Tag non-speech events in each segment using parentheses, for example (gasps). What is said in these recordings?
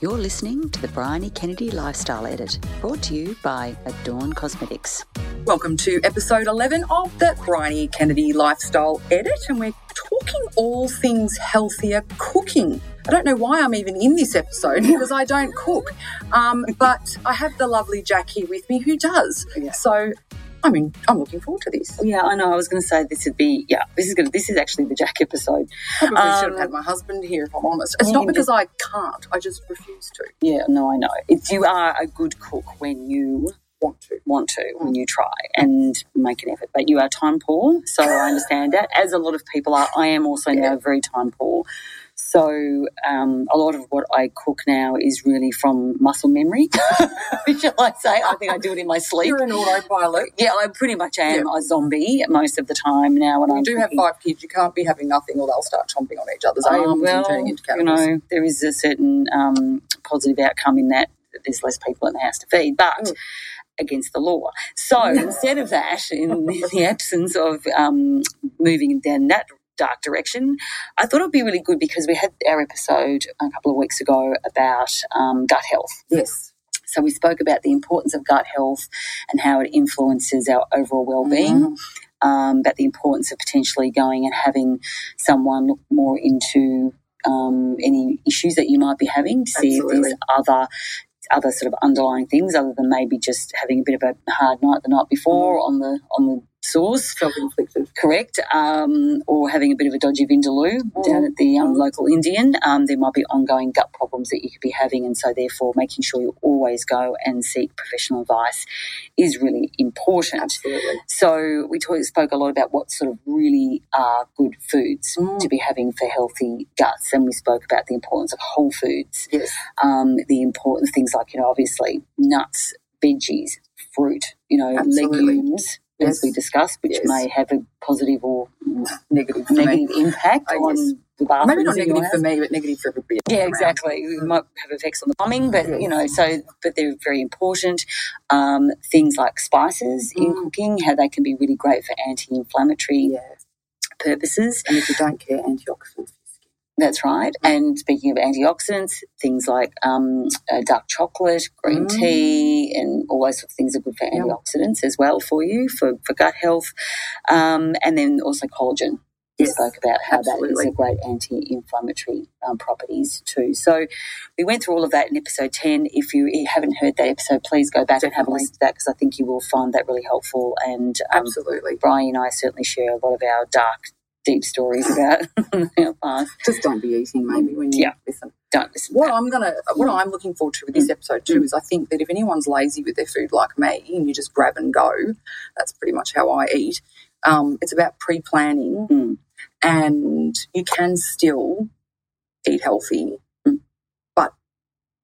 You're listening to the Briony Kennedy Lifestyle Edit, brought to you by Adorn Cosmetics. Welcome to episode 11 of the Briony Kennedy Lifestyle Edit, and we're talking all things healthier cooking. I don't know why I'm even in this episode (laughs) because I don't cook, um, but I have the lovely Jackie with me who does. Yeah. So, I mean, I'm looking forward to this. Yeah, I know. I was going to say this would be yeah. This is going. This is actually the Jaq episode. Probably should have Um, had my husband here if I'm honest. It's not because I can't, I just refuse to, Yeah, no, I know. It's you are a good cook when you want to. want to, when you try and make an effort. But you are time poor, so I understand that. As a lot of people are, I am also now very time poor. So um, a lot of what I cook now is really from muscle memory. (laughs) Shall I say? I think I do it in my sleep. You're an autopilot. Yeah, I pretty much am a zombie most of the time now. When you do have five kids, you can't be having nothing or they'll start chomping on each other's Oh, arms well, and turning into you know, there is a certain um, positive outcome in that, that there's less people in the house to feed, but Mm. against the law. So (laughs) instead of that, in the absence of um, moving down that dark direction, I thought it would be really good because we had our episode a couple of weeks ago about um, gut health. Yes. So we spoke about the importance of gut health and how it influences our overall well-being Mhm. um, about the importance of potentially going and having someone look more into um, any issues that you might be having to see if there's other other sort of underlying things other than maybe just having a bit of a hard night the night before on the on the source. Self-inflicted. Correct, um, or having a bit of a dodgy vindaloo down at the um, local Indian. Um, there might be ongoing gut problems that you could be having, and so therefore making sure you always go and seek professional advice is really important. Absolutely. So we talk, spoke a lot about what sort of really are good foods Mm. to be having for healthy guts, and we spoke about the importance of whole foods, Yes. um, the important things like you know obviously nuts, veggies, fruit, you know Absolutely. legumes. As we discussed, which Yes. may have a positive or Negative negative impact Oh, on yes. the bathrooms. Maybe not negative for me, but negative for everybody. Yeah, around. exactly. It might have effects on the plumbing, but Yes. you know, so but they're very important. Um, things like spices in Mm. cooking, how they can be really great for anti-inflammatory purposes. And if you don't care, antioxidants. That's right. And speaking of antioxidants, things like um, uh, dark chocolate, green Mm. tea, and all those sort of things are good for Yeah. antioxidants as well for you for, for gut health. Um, and then also collagen. We Yes. spoke about how that Absolutely. is a great anti-inflammatory um, properties too. So we went through all of that in episode 10. If you haven't heard that episode, please go back and have a listen to that because I think you will find that really helpful. And um, Absolutely. Brian and I certainly share a lot of our dark, deep stories about (laughs) our past. Just don't be eating, maybe, when you Yeah. listen. Don't listen. What. I'm gonna, what I'm looking forward to with this episode too is I think that if anyone's lazy with their food like me and you just grab and go, that's pretty much how I eat. Um, it's about pre-planning, Mm. and you can still eat healthy, Mm. but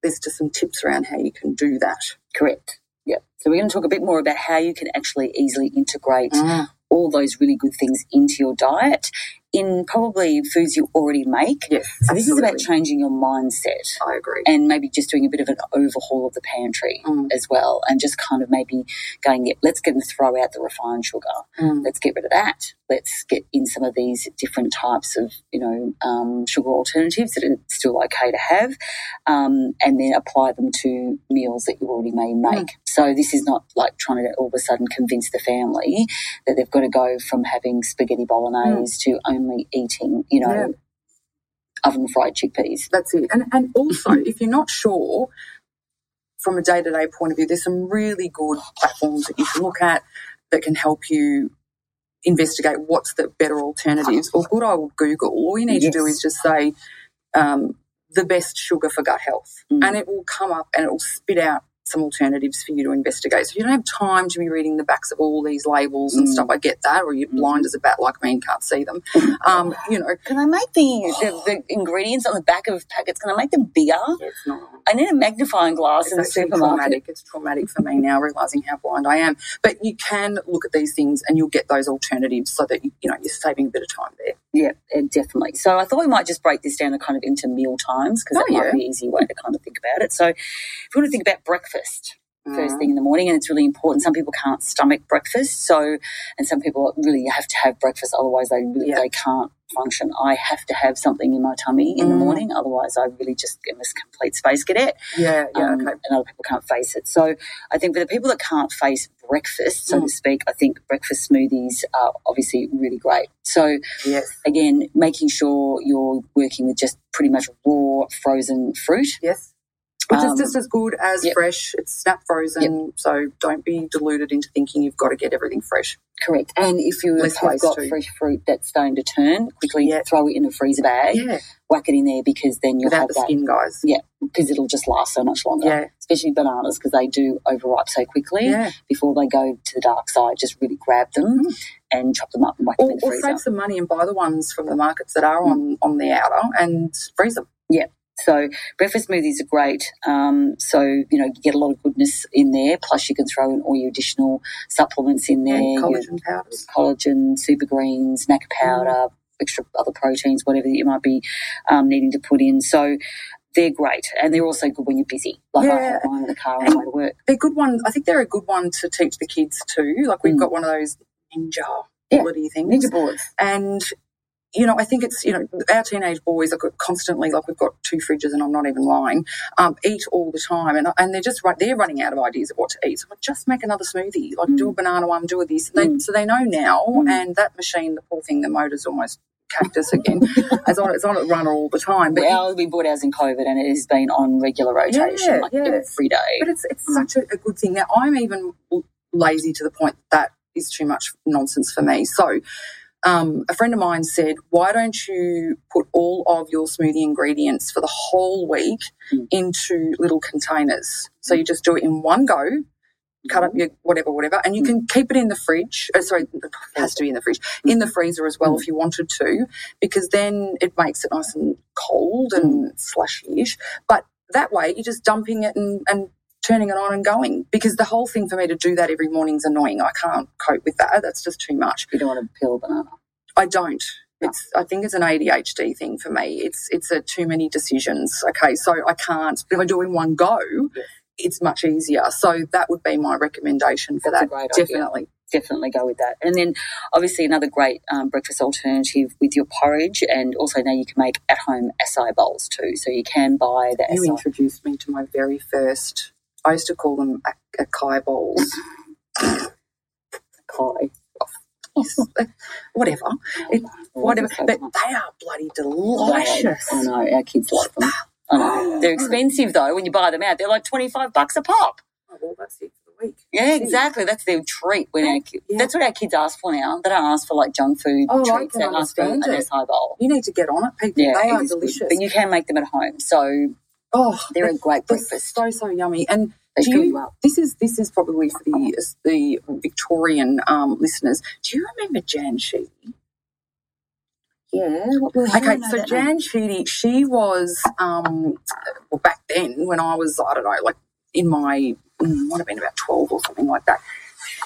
there's just some tips around how you can do that. Correct. Yeah. So we're going to talk a bit more about how you can actually easily integrate Mm. All those really good things into your diet in probably foods you already make. Yes, So this is about changing your mindset I agree. and maybe just doing a bit of an overhaul of the pantry Mm. as well and just kind of maybe going, yeah, let's get and throw out the refined sugar. Mm. Let's get rid of that. Let's get in some of these different types of, you know, um, sugar alternatives that are still okay to have, um, and then apply them to meals that you already may make. So this is not like trying to all of a sudden convince the family that they've got to go from having spaghetti bolognese to only eating, you know, Yeah. oven fried chickpeas. That's it. And and also, (laughs) if you're not sure from a day to day point of view, there's some really good platforms that you can look at that can help you investigate what's the better alternatives. Or good old Google. All you need to do is just say um, the best sugar for gut health, Mm. and it will come up and it will spit out some alternatives for you to investigate. So you don't have time to be reading the backs of all these labels and Mm. stuff. I get that, or you're blind as a bat like me and can't see them. (laughs) Um, you know, Can I make the, (sighs) the, the ingredients on the back of packets, can I make them bigger? it's not. I need a magnifying glass in the It's supermarket. traumatic. It's traumatic for me now, realizing how blind I am. But you can look at these things, and you'll get those alternatives, so that you, you know you're saving a bit of time there. Yeah, eh, definitely. So I thought we might just break this down kind of into meal times because Oh, that might be an easy way to kind of think about it. So if you want to think about breakfast, first thing in the morning, and it's really important. Some people can't stomach breakfast, so and some people really have to have breakfast, otherwise they really, Yeah. they can't function. I have to have something in my tummy in the Mm. morning, otherwise I really just am this complete space cadet. Yeah, yeah, um, okay. and other people can't face it. So I think for the people that can't face breakfast, so Mm. to speak, I think breakfast smoothies are obviously really great. So Yes, again, making sure you're working with just pretty much raw frozen fruit. yes. Which Um, is just as good as yep. fresh. It's snap frozen, so don't be deluded into thinking you've got to get everything fresh. Correct. And if you Less have waste got too. fresh fruit that's starting to turn, quickly Yeah. throw it in a freezer bag, Yeah, whack it in there because then you'll without have the that. skin, guys. Yeah, because it'll just last so much longer. Yeah, Especially bananas because they do overripe so quickly. yeah. Before they go to the dark side, just really grab them and chop them up and whack them in the or save some money and buy the ones from the markets that are on, on the outer and freeze them. So breakfast smoothies are great. Um, so you know you get a lot of goodness in there. Plus you can throw in all your additional supplements in there. Your collagen powders. collagen, super greens, maca powder, extra other proteins, whatever that you might be um, needing to put in. So they're great, and they're also good when you're busy. Like I Yeah. have mine in the car on the way to work. They're good ones. I think they're a good one to teach the kids too. Like we've Mm. got one of those ninja Yeah. quality things. Ninja boards. And you know, I think it's you know our teenage boys are constantly like we've got two fridges, and I'm not even lying. Um, eat all the time, and and they're just run, they're running out of ideas of what to eat. So like, just make another smoothie, like do a banana one, do a this. They, Mm. So they know now, Mm. and that machine, the poor thing, the motor's almost cactus again. (laughs) it's on it's on it run all the time, but. But ours, we bought ours in COVID, and it has been on regular rotation, Yeah, like yeah. every day. But it's it's Mm. such a, a good thing. Now I'm even lazy to the point that, that is too much nonsense for me. So um, a friend of mine said, "Why don't you put all of your smoothie ingredients for the whole week Mm. into little containers? So you just do it in one go." Cut up your whatever, whatever, and you Mm. can keep it in the fridge. Oh, sorry, it has to be in the fridge, in the freezer as well Mm. if you wanted to, because then it makes it nice and cold and slushy-ish. But that way, you're just dumping it and, and turning it on and going. Because the whole thing for me to do that every morning is annoying. I can't cope with that. That's just too much. You don't want to peel a banana. I don't. It's. I think it's an ADHD thing for me. It's. It's a too many decisions. Okay, so I can't. If I do in one go, Yes. it's much easier. So that would be my recommendation for That's a that. great idea. Definitely. definitely go with that. And then obviously another great um, breakfast alternative with your porridge, and also now you can make at home acai bowls too. So you can buy the You acai. introduced me to my very first. I used to call them a- acai balls. acai. whatever, it, whatever. So But much. they are bloody delicious. I know our kids love them. I know (gasps) they're expensive though when you buy them out. They're like twenty five bucks a pop. Oh, well, that's it for the week. Yeah, See? exactly. That's their treat when our ki- Yeah. That's what our kids ask for now. They don't ask for like junk food Oh, treats. They ask for an it. acai bowl. You need to get on it, people. Yeah, they are is good. delicious. But you can make them at home, so oh, they're a great breakfast. so so yummy. And They do you, you up. this is this is probably for the the Victorian um, listeners. Do you remember Jan Sheedy? Yeah. What, well, how do I Okay, so? Jan Sheedy, she was um, well back then when I was I don't know like in my mm, might have been about twelve or something like that.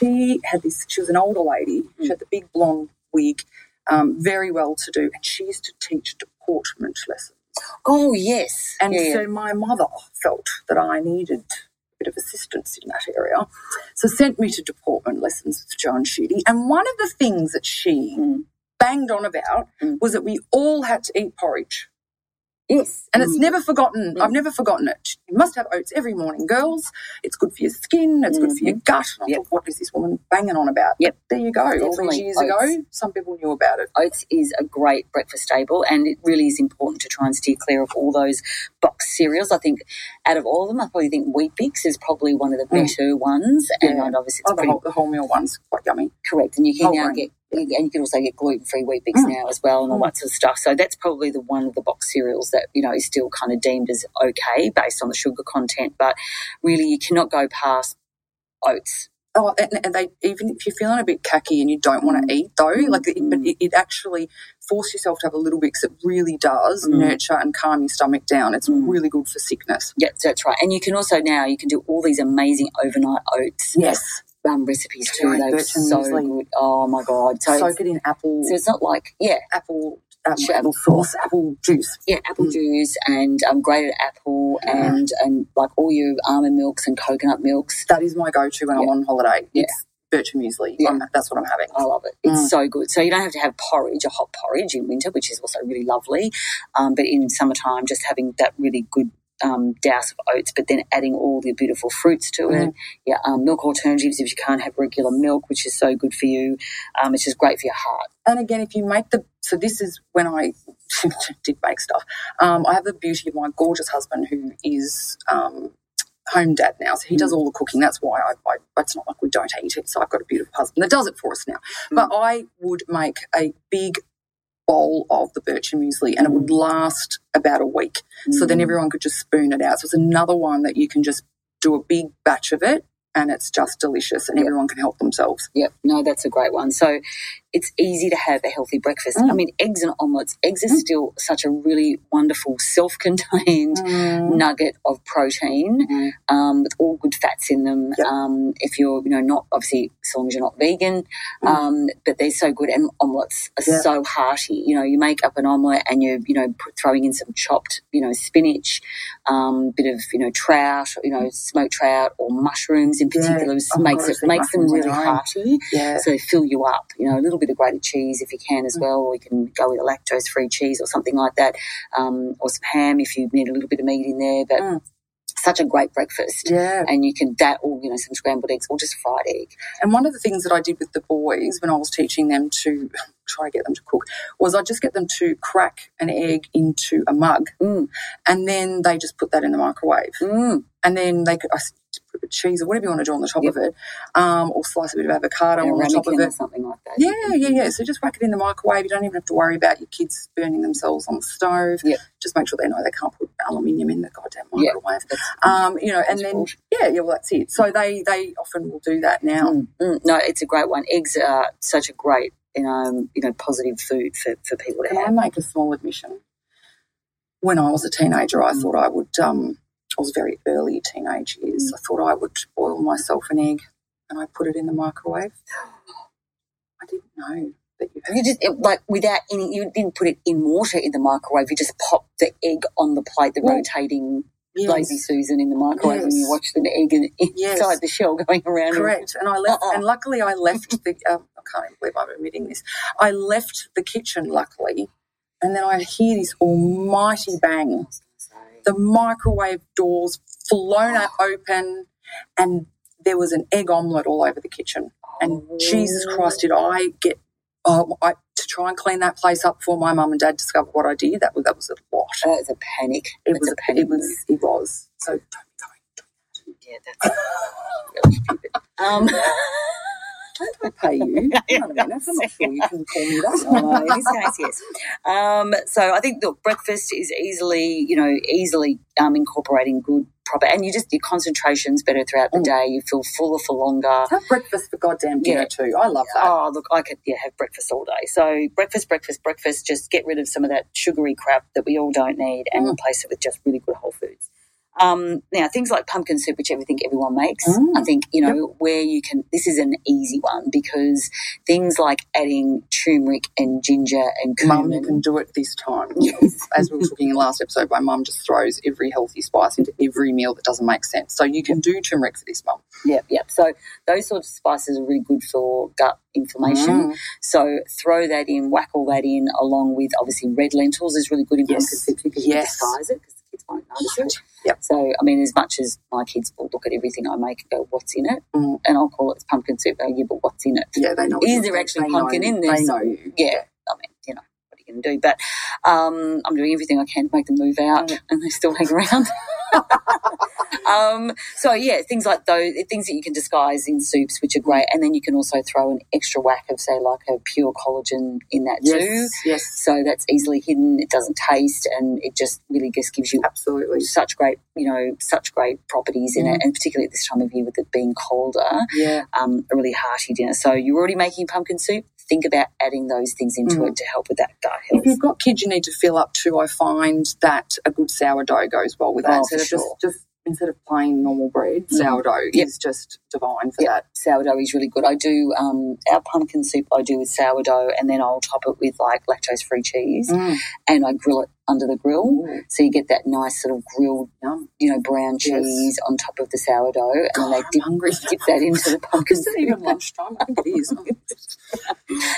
She had this. She was an older lady. She Mm. had the big blonde wig, um, very well to do, and she used to teach deportment lessons. Oh yes. And yeah, yeah. so my mother felt that I needed a bit of assistance in that area. So sent me to deportment lessons with John Sheedy. And one of the things that she Mm. banged on about Mm. was that we all had to eat porridge. Yes. And it's Mm. never forgotten. Mm. I've never forgotten it. You must have oats every morning, girls. It's good for your skin. It's good for your gut. And I Mm-hmm. Yep. thought, what is this woman banging on about? Yep. There you go. All these years oats. ago, some people knew about it. oats is a great breakfast staple and it really is important to try and steer clear of all those box cereals. I think out of all of them, I probably think Weet-Bix is probably one of the Mm. better ones. And obviously it's Oh, the pretty whole, the wholemeal one's quite yummy. correct. And you can Whole now grain. get and you can also get gluten free Weet-Bix Mm. now as well and all Mm. that sort of stuff. So that's probably the one of the box cereals that, you know, is still kind of deemed as okay based on the sugar content. But really you cannot go past oats. Oh, and, and they even if you're feeling a bit cacky and you don't want to eat though, Mm. like it, Mm. it, it actually force yourself to have a little bit because it really does Mm. nurture and calm your stomach down. It's Mm. really good for sickness. Yeah, that's right. And you can also now you can do all these amazing overnight oats Yes, um, recipes too. Giant They're so muesli. good. Oh my god! So, soak it in apple, so it's not like yeah, apple apple, apple sauce, apple juice. Yeah, apple mm. juice and um, grated apple yeah. and and like all your almond milks and coconut milks. That is my go-to when yeah. I'm on holiday. Yeah. It's bircher muesli. Yeah. I'm, that's what I'm having. I love it. It's mm. so good. So you don't have to have porridge, a hot porridge in winter, which is also really lovely. Um, but in summertime, just having that really good um, douse of oats, but then adding all the beautiful fruits to it. Mm. Yeah, um, milk alternatives if you can't have regular milk, which is so good for you. Um, it's just great for your heart. And again, if you make the so this is when I (laughs) did make stuff. Um, I have the beauty of my gorgeous husband who is um, home dad now, so he does mm. all the cooking. That's why I, I, it's not like we don't eat it. So I've got a beautiful husband that does it for us now. Mm. But I would make a big bowl of the bircher muesli and it would mm. last about a week. Mm. So then mm. everyone could just spoon it out. So it's another one that you can just do a big batch of it and it's just delicious and yep. everyone can help themselves. Yep, no, that's a great one. So it's easy to have a healthy breakfast. Mm. I mean, eggs and omelets, eggs are mm. still such a really wonderful self contained mm. nugget of protein mm. um, with all good fats in them. Yep. Um, if you're, you know, not obviously, as long as you're not vegan, mm. um, but they're so good. And omelets are yep. so hearty. You know, you make up an omelet and you're, you know, put, throwing in some chopped, you know, spinach, um, bit of, you know, trout, you know, smoked trout or mushrooms in particular yeah. oh, makes it makes them really hearty. Yeah. So they fill you up. You know, a little little bit of grated cheese if you can as mm. well, or you can go with a lactose free cheese or something like that, um, or some ham if you need a little bit of meat in there. But mm. such a great breakfast. Yeah. And you can that or you know some scrambled eggs or just fried egg. And one of the things that I did with the boys when I was teaching them to (sighs) try to get them to cook was I just get them to crack an egg into a mug, mm. and then they just put that in the microwave, mm. and then they could. I cheese or whatever you want to do on the top yep. of it, um, or slice a bit of avocado on the top of it. something like that. Yeah, yeah, yeah. So just whack it in the microwave. You don't even have to worry about your kids burning themselves on the stove. Yep. Just make sure they know they can't put aluminium in the goddamn microwave. Yep. Um, you know, and then yeah, yeah. Well, that's it. So they they often will do that now. Mm, mm, no, it's a great one. Eggs are such a great you know you know positive food for for people to Can have. I make a small admission? When I was a teenager, I mm. thought I would um, was very early teenage years. I thought I would boil myself an egg and I put it in the microwave. I didn't know that you. You just like without any. You didn't put it in water in the microwave. You just popped the egg on the plate, the well, rotating. Yes. Lazy Susan in the microwave, yes. and you watched the egg in, inside yes. the shell going around. Correct, and I left, uh-uh. and luckily I left the. Uh, (laughs) I can't even believe I'm admitting this. I left the kitchen, luckily, and then I hear this almighty bang the microwave doors flown (gasps) open, and there was an egg omelette all over the kitchen. And oh. Jesus Christ, did I get oh, I, to try and clean that place up before my mum and dad discovered what I did? That was that was a lot. That was a panic. It that's was a panic. It was. It was. So don't go. Yeah, that's (laughs) really stupid. Um. (laughs) I pay you. Hang on a minute. I'm not sure you can call me that. In this case, yes. Um, so I think look, breakfast is easily, you know, easily um, incorporating good proper, and you just your concentration's better throughout the mm. day. You feel fuller for longer. Have breakfast for goddamn dinner yeah. too. I love that. Oh, look, I could yeah have breakfast all day. So breakfast, breakfast, breakfast. Just get rid of some of that sugary crap that we all don't need, and mm. replace it with just really good whole foods. Um, now, things like pumpkin soup, which I think everyone makes, mm. I think, you know, yep. where you can, this is an easy one because things like adding turmeric and ginger and cumin. Mum can do it this time. (laughs) Yes. As we were talking in the last episode, my mum just throws every healthy spice into every meal that doesn't make sense. So you can do turmeric for this, mum. Yep, yep. So those sorts of spices are really good for gut inflammation. Mm. So throw that in, whack all that in, along with obviously red lentils is really good in yes. pumpkin soup because yes. you disguise it kids won't notice it. Yep. So, I mean, as much as my kids will look at everything I make and go, what's in it? Mm. And I'll call it pumpkin soup. They go, yeah, but what's in it? Yeah, they know. Is there actually pumpkin know, in there? They know you. Yeah. I mean, you know, what are you going to do? But um, I'm doing everything I can to make them move out mm. and they still hang around. (laughs) um, so yeah, things like those, things that you can disguise in soups, which are great, and then you can also throw an extra whack of say like a pure collagen in that yes, too. Yes. So that's easily hidden. It doesn't taste, and it just really just gives you absolutely such great, you know, such great properties in mm. it, and particularly at this time of year with it being colder. Yeah. Um, a really hearty dinner. So you're already making pumpkin soup think about adding those things into mm. it to help with that gut health. If you've got kids you need to fill up too, I find that a good sourdough goes well with that. Oh, so just, sure. just instead of plain normal bread, sourdough Yep. is just divine for Yep. that. sourdough is really good. I do um, our pumpkin soup. I do with sourdough, and then I'll top it with like lactose free cheese, Mm. and I grill it under the grill, so you get that nice sort of grilled, yum. you know, brown Yes. cheese on top of the sourdough, and God, then they dip, (laughs) dip that into the pumpkin (laughs) Is it even (laughs) lunchtime? I think it is.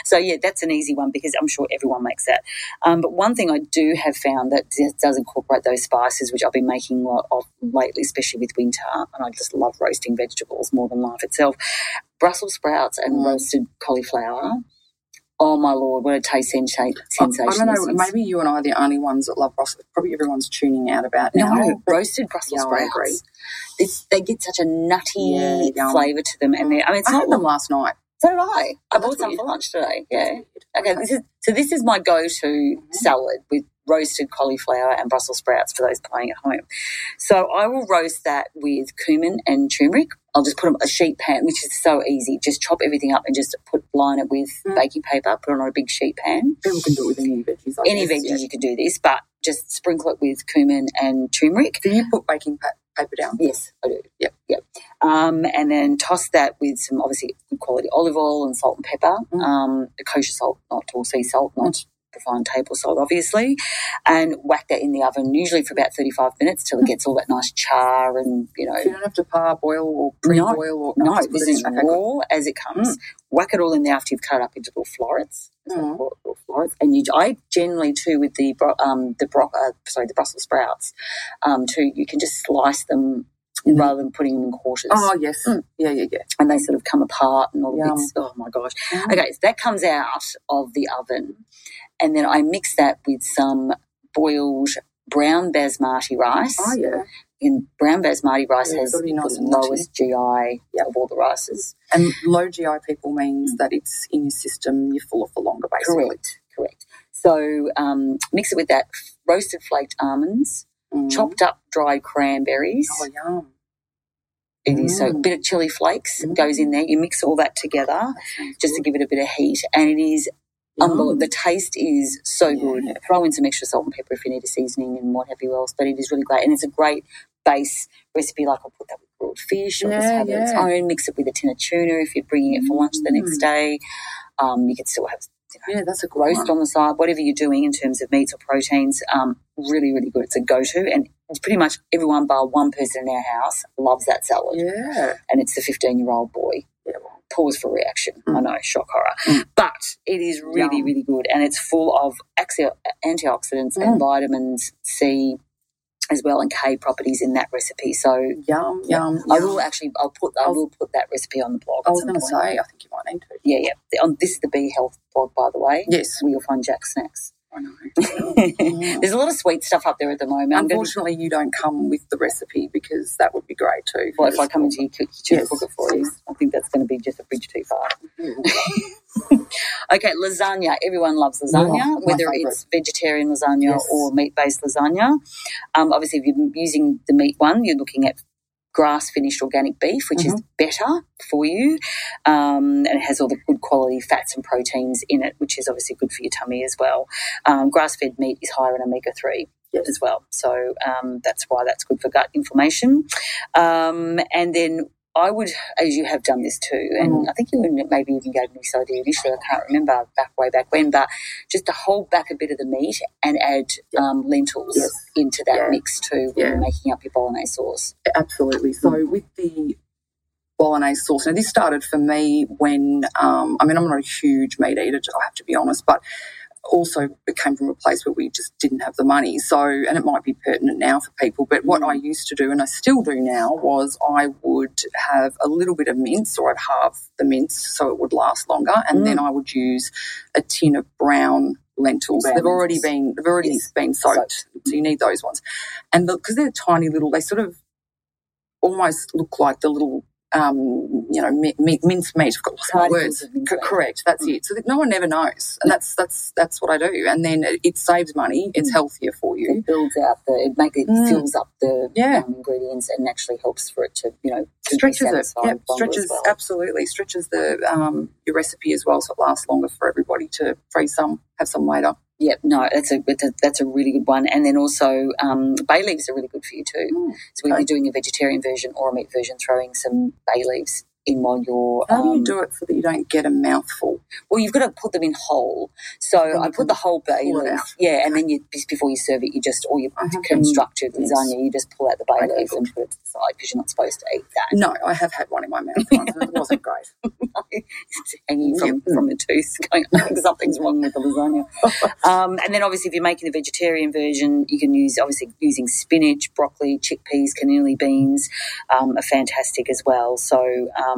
So yeah, that's an easy one because I'm sure everyone makes that. Um, but one thing I do have found that does incorporate those spices, which I've been making a lot of lately, especially with winter, and I just love roasting vegetables more than life itself. Brussels sprouts and Mm. roasted cauliflower. Oh my lord, what a taste sensa- I, sensation! I don't know. Maybe you and I are the only ones that love Brussels. Probably everyone's tuning out about now. No, (laughs) roasted Brussels Yeah, I agree. sprouts. This, they get such a nutty Yeah, flavour to them, and they, I mean, it's I not had them last night. So did I. I bought some weird. for lunch today. Yeah. Okay, this is so. This is my go-to mm-hmm. salad with roasted cauliflower and Brussels sprouts for those playing at home. So I will roast that with cumin and turmeric. I'll just put them a sheet pan, which is so easy. Just chop everything up and just put line it with Mm. baking paper. Put it on a big sheet pan. People can do it with any veggies. Any veggies yeah. you can do this, but just sprinkle it with cumin and turmeric. Do you put baking pa- paper down? Yes, I do. Yep. Yep. Um, and then toss that with some obviously good quality olive oil and salt and pepper. Mm. Um, the kosher salt, not tall sea salt, not refined table salt, obviously. And whack that in the oven, usually for about 35 minutes till it gets all that nice char and, you know. You don't have to parboil or pre-boil or No, put this it is raw as it comes. Whack it all in there after you've cut it up into little florets. Mm. little florets? And you, I generally too with the um the bro- uh, sorry the Brussels sprouts, um too you can just slice them Mhm. rather than putting them in quarters, Oh yes, Mm. yeah, yeah, yeah. and they sort of come apart and all the bits. Oh my gosh! Mm. Okay, so that comes out of the oven, and then I mix that with some boiled brown basmati rice. Oh yeah, And brown basmati rice Yeah, has nice the lowest GI Yep. of all the rices. and low GI people means that it's in your system. You're fuller for longer, basically. Correct, correct. So um, mix it with that roasted flaked almonds, Mm. chopped up dried cranberries. Oh yum. It is so a Mm. bit of chili flakes Mm. goes in there. You mix all that together just to give it a bit of heat, and it is. Unbelievable. The taste is so Yeah. good. Throw in some extra salt and pepper if you need a seasoning and what have you else, but it is really great, and it's a great base recipe. Like I'll put that with grilled fish, or just Yeah, have it its own. Mix it with a tin of tuna if you're bringing it for lunch the next Mm. day. Um, you can still have Yeah, that's a roast on the side, whatever you're doing in terms of meats or proteins, um, really, really good. It's a go-to, and it's pretty much everyone bar one person in our house loves that salad, Yeah. and it's the 15-year-old boy. Yeah, Pause for reaction. I Mm. know, shock horror, Mm. but it is really, Yum. really good, and it's full of antioxidants and Mm. vitamins C as well, and K properties in that recipe. So Yum, yum. I will actually, I'll put, I will put that recipe on the blog. I was going to say, I think you might need to. yeah, yeah. This is the Be Health blog, by the way. Yes, Where you'll find Jaq snacks. I know. (laughs) There's a lot of sweet stuff up there at the moment. Unfortunately, you don't come with the recipe because that would be great too. well, if I come into your kitchen Yes. to cook it for you, I think that's going to be just a bridge too far. Mm. (laughs) Okay, lasagna. Everyone loves lasagna, Yeah, whether favourite. it's vegetarian lasagna Yes. or meat-based lasagna. Um, obviously, if you're using the meat one, you're looking at grass-finished organic beef, which is better for you, um, and it has all the good quality fats and proteins in it, which is obviously good for your tummy as well. Um, grass-fed meat is higher in omega-3 Yes. as well, so um, that's why that's good for gut inflammation. Um, and then I would, as you have done this too, and I think you maybe even gave me this idea initially. I can't remember back way back when, but just to hold back a bit of the meat and add um, lentils Yes. into that Yeah. mix too when Yeah. you're making up your bolognese sauce. Absolutely. So with the bolognese sauce, now this started for me when um, I mean I'm not a huge meat eater, I have to be honest, but also it came from a place where we just didn't have the money. So and it might be pertinent now for people, but what I mm. used to do and I still do now was I would have a little bit of mince or I'd halve the mince so it would last longer, and then mm. I would use a tin of brown lentils. Brown they've already been they've already Yes. been soaked, Soaked. so you mm. need those ones. And because they're tiny little, they sort of almost look like the little, um, you know, mi- mi- minced meat. I've got lots of words. of minced Co- meat. correct. That's Mm. it. So no one ever knows, and that's that's that's what I do. And then it, it saves money. It's Mm. healthier for you. It builds out the, it makes it Mm. fills up the Yeah. um, ingredients and actually helps for it to, you know, Stretches it. satisfying Yeah, longer as stretches well. absolutely stretches the um, your recipe as well, so it lasts longer for everybody to freeze some, have some later. Yep, no, that's a that's a, that's a really good one. And then also um, bay leaves are really good for you too. Mm, so okay. you're doing a vegetarian version or a meat version, throwing some bay leaves in while you're How do you um, do it so that you don't get a mouthful? Well, you've got to put them in whole. So you I put the whole bay leaf. Yeah, and then you just before you serve it, you just or you I constructed yes. lasagna, you just pull out the bay Okay, leaf and put it to the side because you're not supposed to eat that. No, I have had one in my mouth once and it wasn't great. (laughs) it's hanging from, Yep. from a tooth, going, (laughs) I think something's wrong with the lasagna. (laughs) um, and then obviously, if you're making the vegetarian version, you can use obviously using spinach, broccoli, chickpeas, cannellini beans um, are fantastic as well. So um,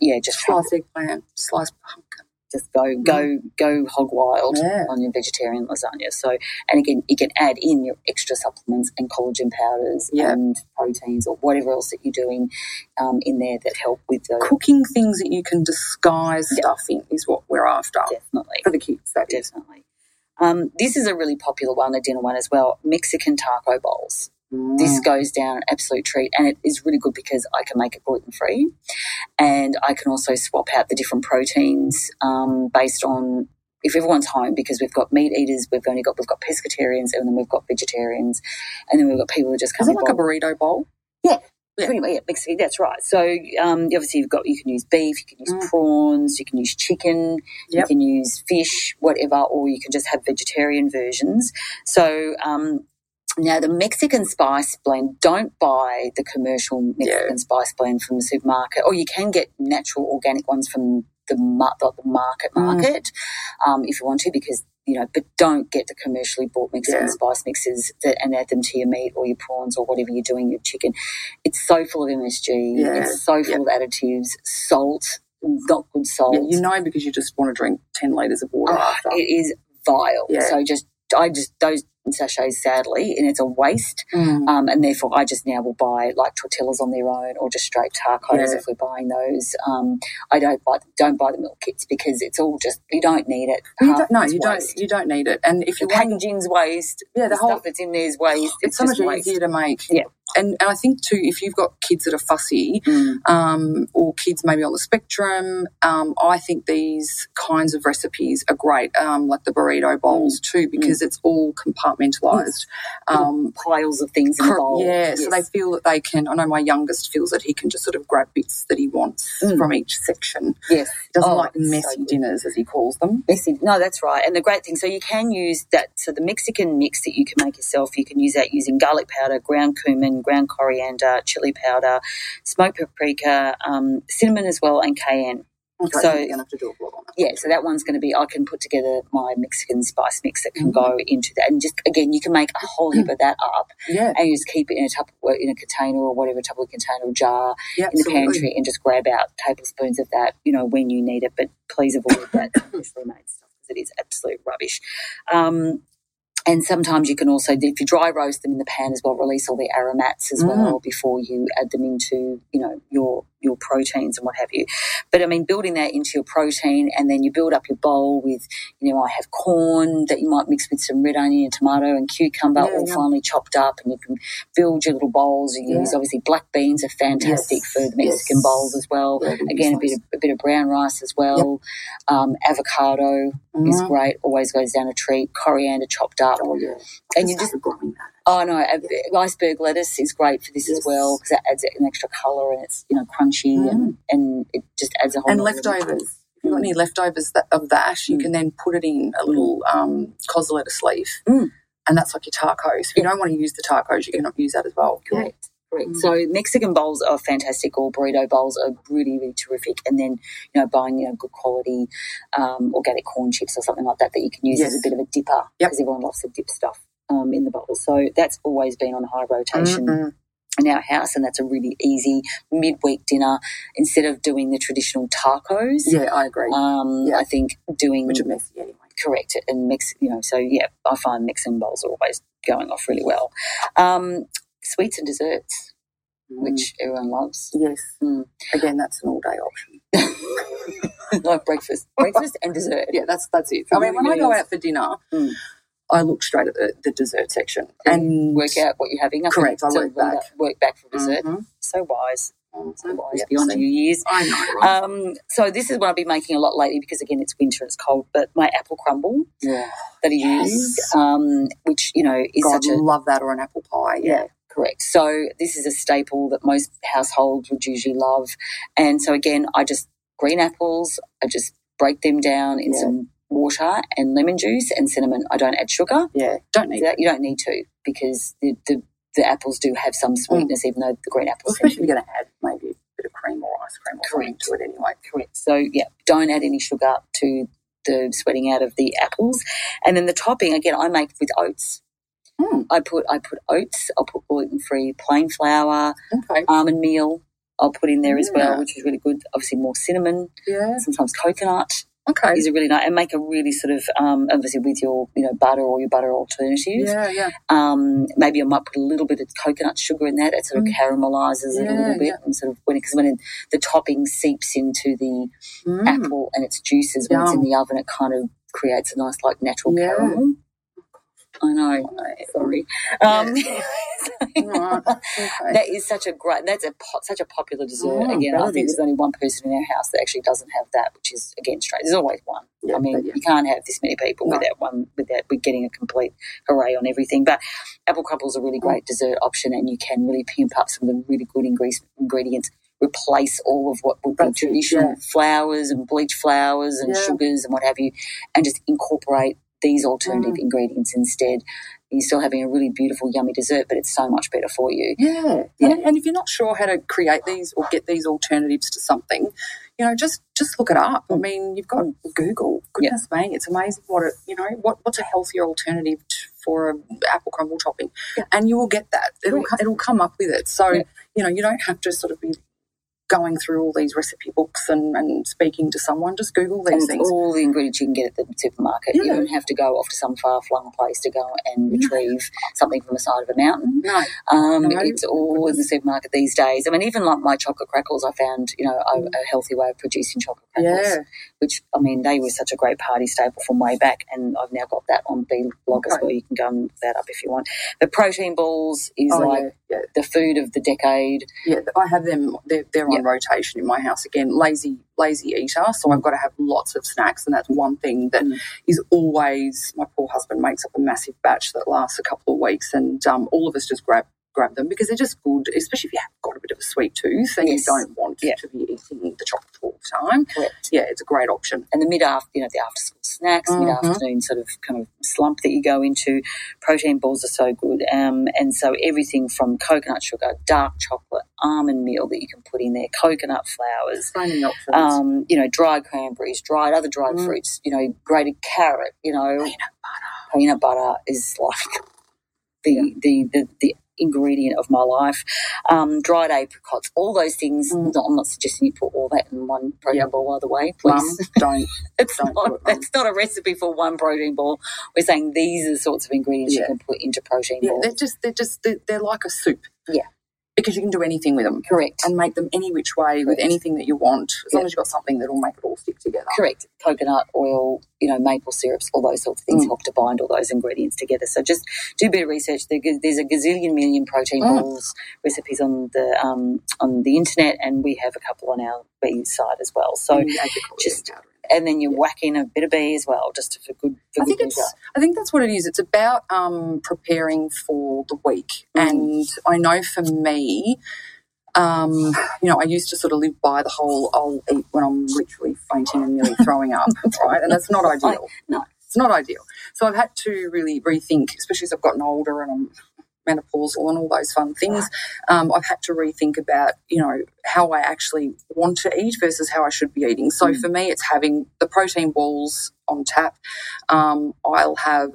yeah, just try, Sliced eggplant, sliced pumpkin. just go go go hog wild Yeah. on your vegetarian lasagna. So and again, you can add in your extra supplements and collagen powders Yeah. and proteins or whatever else that you're doing um, in there that help with the Cooking things that you can disguise Yeah. stuff in is what we're after definitely. for the kids. That. Definitely. Um, this is a really popular one, a dinner one as well. Mexican taco bowls. Mm. This goes down an absolute treat, and it is really good because I can make it gluten free, and I can also swap out the different proteins um, based on if everyone's home because we've got meat eaters, we've only got we've got pescatarians, and then we've got vegetarians, and then we've got people who just Is come it in like a burrito bowl? yeah. Yeah. Pretty much, yeah, Mexican. That's right. So, um, obviously, you've got you can use beef, you can use Mm. prawns, you can use chicken, you can use fish, whatever, or you can just have vegetarian versions. So, um, now the Mexican spice blend, don't buy the commercial Mexican Yeah. spice blend from the supermarket, or you can get natural organic ones from the, the market Mm. market um, if you want to, because you know, but don't get the commercially bought Mexican Yeah. spice mixes that, and add them to your meat or your prawns or whatever you're doing, your chicken. It's so full of MSG. Yeah. It's so full Yeah. of additives, salt, not good salt. Yeah, you know because you just want to drink 10 litres of water Ah, after. it is vile. So just, I just, those sachets, sadly, and it's a waste. Mm. Um, and therefore, I just now will buy like tortillas on their own, or just straight tacos Yeah. if we're buying those. Um, I don't buy don't buy the milk kits because it's all just you don't need it. You don't, no, you waste. don't. You don't need it. And if The you want, packaging's waste. Yeah, the the, whole- stuff that's in there is waste. it's so much waste. easier to make. Yeah. And, and I think too, if you've got kids that are fussy, Mm. um, or kids maybe on the spectrum, um, I think these kinds of recipes are great, um, like the burrito bowls too, because it's all compartmentalized. Um, Piles of things in bowl. yeah, so they feel that they can. I know my youngest feels that he can just sort of grab bits that he wants Mm. from each section. yes. Doesn't Oh, like it's so messy dinners, as he calls them. Messy. No, that's right. And the great thing, so you can use that. So the Mexican mix that you can make yourself, you can use that using garlic powder, ground cumin, ground coriander, chili powder, smoked paprika, um, cinnamon as well, and cayenne. Okay, So- you're gonna have to do a blog on that. Yeah, so that one's going to be. I can put together my Mexican spice mix that can Mm-hmm. go into that, and just again, you can make a whole heap of that up, Yeah, and you just keep it in a Tupperware, in a container or whatever Tupperware container or jar yeah, in the pantry, and just grab out tablespoons of that, you know, when you need it. But please avoid that (coughs) freshly made stuff because it is absolute rubbish. Um, and sometimes you can also, if you dry roast them in the pan as well, release all the aromats as Mm. well before you add them into, you know, your your proteins and what have you. But I mean, building that into your protein, and then you build up your bowl with, you know, I have corn that you might mix with some red onion and tomato and cucumber, Yeah, all yeah. finely chopped up, and you can build your little bowls. You Yeah. use obviously black beans are fantastic Yes, for the Mexican yes. bowls as well. Again, a bit of a bit of brown rice as well. Um, avocado is Mhm. great, always goes down a treat. Coriander chopped up, Oh yeah, and you just started growing that. oh no, a- iceberg lettuce is great for this as well because it adds an extra color and it's you know crunchy and and it just adds a whole and leftovers. If you've got any leftovers that, of that, you Mm. can then put it in a little um, cos lettuce leaf, Mm. and that's like your tacos. If you don't want to use the tacos, you can use that as well. Correct. Correct. Mm. So Mexican bowls are fantastic, or burrito bowls are really, really terrific. And then, you know, buying you know good quality um, organic corn chips or something like that that you can use as a bit of a dipper Yep. because everyone loves to dip stuff um, in the bowl. So that's always been on high rotation. Mm-mm. in our house, and that's a really easy midweek dinner. Instead of doing the traditional tacos, Yeah, I agree. um, Yeah. I think doing Which are messy anyway. correct and mix. You know, so yeah, I find mixing bowls are always going off really well. Um, sweets and desserts, which everyone loves, yes, Mm. again, that's an all day option. (laughs) like breakfast, (laughs) breakfast and dessert. Yeah, that's that's it. I mean, when I go out for dinner, Mm. I look straight at the, the dessert section and Work out what you're having. I Correct, I work back. Work back for dessert. Mhm. So wise. So wise Yep, beyond your years. I know, right? Um, so this is what I've been making a lot lately because again it's winter, it's cold. But my apple crumble yeah. that I Yes. use, um, which you know is God, such a love that or an apple pie. Yeah. Correct. So this is a staple that most households would usually love. And so again, I just green apples. I just break them down in Yeah. some water and lemon juice and cinnamon. I don't add sugar. Yeah. Don't need That you don't need to because the the, the apples do have some mm. sweetness, even though the green apples. especially if you're going to add maybe a bit of cream or ice cream or something to it anyway. Correct. So yeah, don't add any sugar to the sweating out of the apples. And then the topping again, I make with oats. Hmm. I put I put oats. I'll put gluten free plain flour, Okay. almond meal. I'll put in there as Yeah. well, which is really good. Obviously, more cinnamon, Yeah. sometimes coconut Okay. is a really nice, and make a really sort of um, obviously with your you know butter or your butter alternative. Yeah. Yeah. Um, maybe I might put a little bit of coconut sugar in that. It sort of Mm. caramelizes it a little bit, yeah. and sort of when because when it, the topping seeps into the Mm. apple and its juices when it's in the oven, it kind of creates a nice like natural Yeah. caramel. I know. Sorry. Um. (laughs) Okay. that is such a great. That's a po- such a popular dessert. Mm, again, I think is. there's only one person in our house that actually doesn't have that, which is again strange. There's always one. Yeah, I mean, yeah. you can't have this many people No. without one without with getting a complete hooray on everything. But apple crumble is a Mm. really great dessert option, and you can really pimp up some of the really good ingre- ingredients. Replace all of what would be traditional yeah. flours and bleach flours and Yeah. sugars and what have you, and just incorporate these alternative Mm. ingredients instead. You're still having a really beautiful, yummy dessert, but it's so much better for you. Yeah. Yeah. And, and if you're not sure how to create these or get these alternatives to something, you know, just just look it up. I mean, you've got Google. Goodness me, it's amazing what it, you know, what what's a healthier alternative t for a apple crumble topping, Yeah. and you will get that. It'll it'll come up with it. So Yeah. you know, you don't have to sort of be going through all these recipe books and, and speaking to someone. Just Google And these it's things. all the ingredients you can get at the supermarket. You don't have to go off to some far flung place to go and retrieve something from the side of a mountain. No, Um, No, it's all in the supermarket these days. I mean, even like my chocolate crackles, I found you know a, a healthy way of producing chocolate crackles. yeah, Which I mean, they were such a great party staple from way back, and I've now got that on B blog as well. You can go and look that up if you want. But protein balls is oh like yeah, yeah. the food of the decade. Yeah, I have them. They're, they're on rotation in my house again. Lazy, lazy eater. So I've got to have lots of snacks, and that's one thing that is Mm. always. My poor husband makes up a massive batch that lasts a couple of weeks, and um, all of us just grab grab them because they're just good, especially if you have got a bit of a sweet tooth and Yes. you don't want Yeah. to be eating the chocolate all the time. Correct. Yeah, it's a great option. and the mid after you know the after school snacks, Mhm. mid afternoon sort of kind of slump that you go into. Protein balls are so good, um, and so everything from coconut sugar, dark chocolate, almond meal that you can put in there, coconut flours. So many options. Um, you know, dried cranberries, dried other dried Mm. fruits. You know, grated carrot. You know, Peanut butter. peanut butter is like the the, the the ingredient of my life. Um, dried apricots, all those things. Mm. Not, I'm not suggesting you put all that in one protein Yep. ball, by the way, please. Mum, don't. (laughs) It's Don't not, that's not a recipe for one protein ball. We're saying these are the sorts of ingredients Yeah. you can put into protein Yeah, balls. they're just they're just they're, they're like a soup. Yeah. Because you can do anything with them. Correct. and make them any which way with anything that you want, as long as you've got something that will make it all stick together. Correct. Coconut oil, you know, maple syrups, all those sorts of things Mm. help to bind all those ingredients together. So just do a bit of research. There's a gazillion million protein Mm. balls recipes on the um, on the internet, and we have a couple on our site as well. So And you add your collagen just-. And then you Yeah. whack in a bit of bee as well, just for good. For I think good it's. I think that's what it is. It's about um, preparing for the week, Mm. and I know for me, um, you know, I used to sort of live by the whole "I'll eat when I'm literally fainting and nearly throwing up," (laughs) right? And that's not ideal. No. it's not ideal. So I've had to really rethink, especially as I've gotten older and I'm menopausal and all those fun things. Um, I've had to rethink about, you know, how I actually want to eat versus how I should be eating. So Mm. for me, it's having the protein balls on tap. Um, I'll have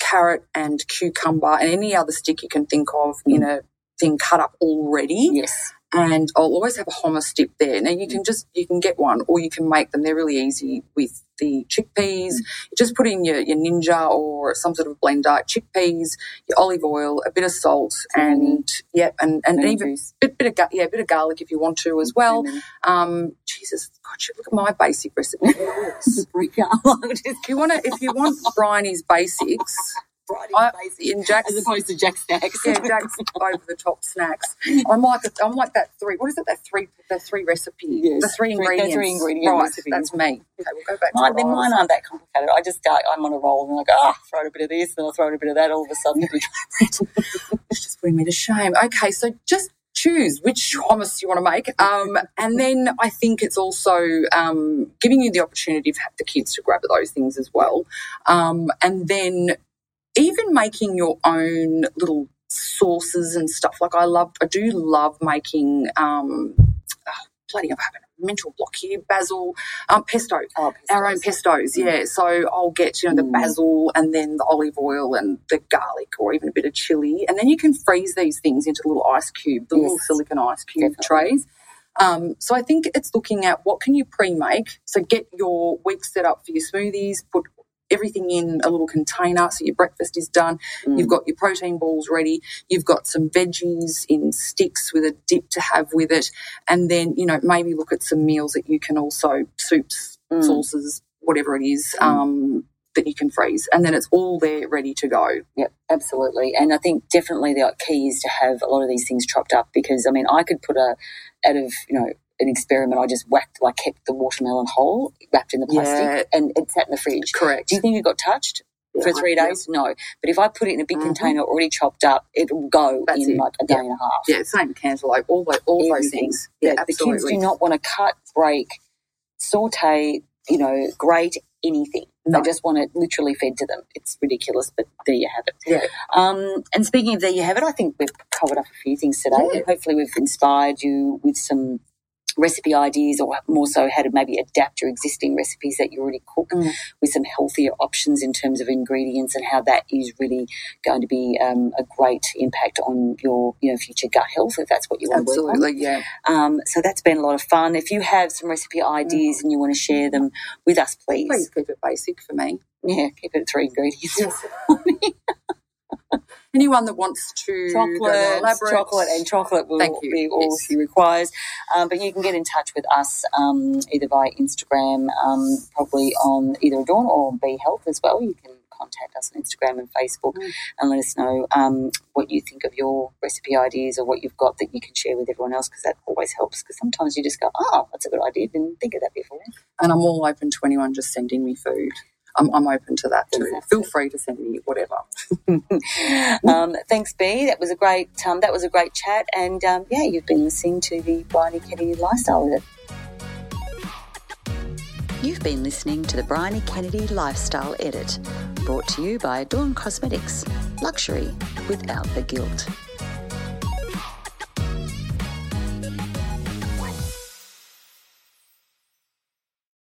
carrot and cucumber and any other stick you can think of in a thing cut up already Yes. And I'll always have a hummus dip there. Now you can just you can get one or you can make them. They're really easy with the chickpeas. You just put in your, your ninja or some sort of blender, chickpeas, your olive oil, a bit of salt, and yeah, and and even juice. bit bit of yeah, a bit of garlic if you want to as well. Um, Jesus, God, look at my basic recipe. Just bring it up. Just- if you want to, if you want Briony's basics, Friday I, in Jaq's, as opposed to Jaq Snacks. yeah, Jaq's over the top snacks. I'm like I'm like that three. What is it? That three the three recipes. Yes. The three Three- the ingredients. three ingredient right, recipes. That's me. Okay, we'll go back to Mine, what then mine aren't that complicated. I just I'm on a roll and I'm like, ah, throw a bit of this, and I'll throw a bit of that. All of a sudden, (laughs) It's just putting me to shame. Okay, so just choose which hummus you want to make. Um, and then I think it's also um, giving you the opportunity for the kids to grab at those things as well. Um, and then even making your own little sauces and stuff. Like I love, I do love making, um, oh, bloody, I'm having a mental block here, basil, um, pesto oh, our own pestos, yeah. So I'll get you know the Mm. basil and then the olive oil and the garlic or even a bit of chili, and then you can freeze these things into little ice cube, the little Yes. silicon ice cube Definitely. trays. Um, so I think it's looking at what can you pre-make. So get your week set up for your smoothies. Put everything in a little container so your breakfast is done. Mm. You've got your protein balls ready. You've got some veggies in sticks with a dip to have with it. And then, you know, maybe look at some meals that you can also, soups, Mm. sauces, whatever it is, Mm. um, that you can freeze. And then it's all there ready to go. Yep, absolutely. And I think definitely the key is to have a lot of these things chopped up because I mean I could put a out of you know an experiment I just whacked like kept the watermelon whole wrapped in the plastic and it sat in the fridge. Correct. Do you think it got touched for Yeah, three yeah. days? No. But if I put it in a big Mhm. container already chopped up, it'll go That's in it. like a day Yeah. and a half. Yeah, same cantaloupe, all, those, all those things. Yeah, the kids do not want to cut, break, saute, you know, grate anything. No. They just want it literally fed to them. It's ridiculous, but there you have it. Yeah. Um, and speaking of there you have it, I think we've covered up a few things today. Yeah. Hopefully, we've inspired you with some recipe ideas or more so how to maybe adapt your existing recipes that you already cook Mm. with some healthier options in terms of ingredients and how that is really going to be um, a great impact on your you know future gut health if that's what you want to work on. Absolutely, yeah. Um, so that's been a lot of fun. If you have some recipe ideas and you want to share them with us, please. Please keep it basic for me. Yeah, keep it three ingredients. Yes. (laughs) Anyone that wants to chocolate, chocolate, and chocolate will Thank you. be all Yes. she requires. Um, but you can get in touch with us um, either via Instagram, um, probably on either Adorn or Be Health as well. You can contact us on Instagram and Facebook Mm. and let us know um, what you think of your recipe ideas or what you've got that you can share with everyone else because that always helps. Because sometimes you just go, oh, that's a good idea. Didn't think of that before. and I'm all open to anyone just sending me food. I'm, I'm open to that too. Fantastic. Feel free to send me whatever. (laughs) um, thanks, B. That was a great. Um, that was a great chat, and um, yeah, you've been listening to the Briony Kennedy Lifestyle Edit. You've been listening to the Briony Kennedy Lifestyle Edit, brought to you by Adorn Cosmetics. Luxury without the guilt.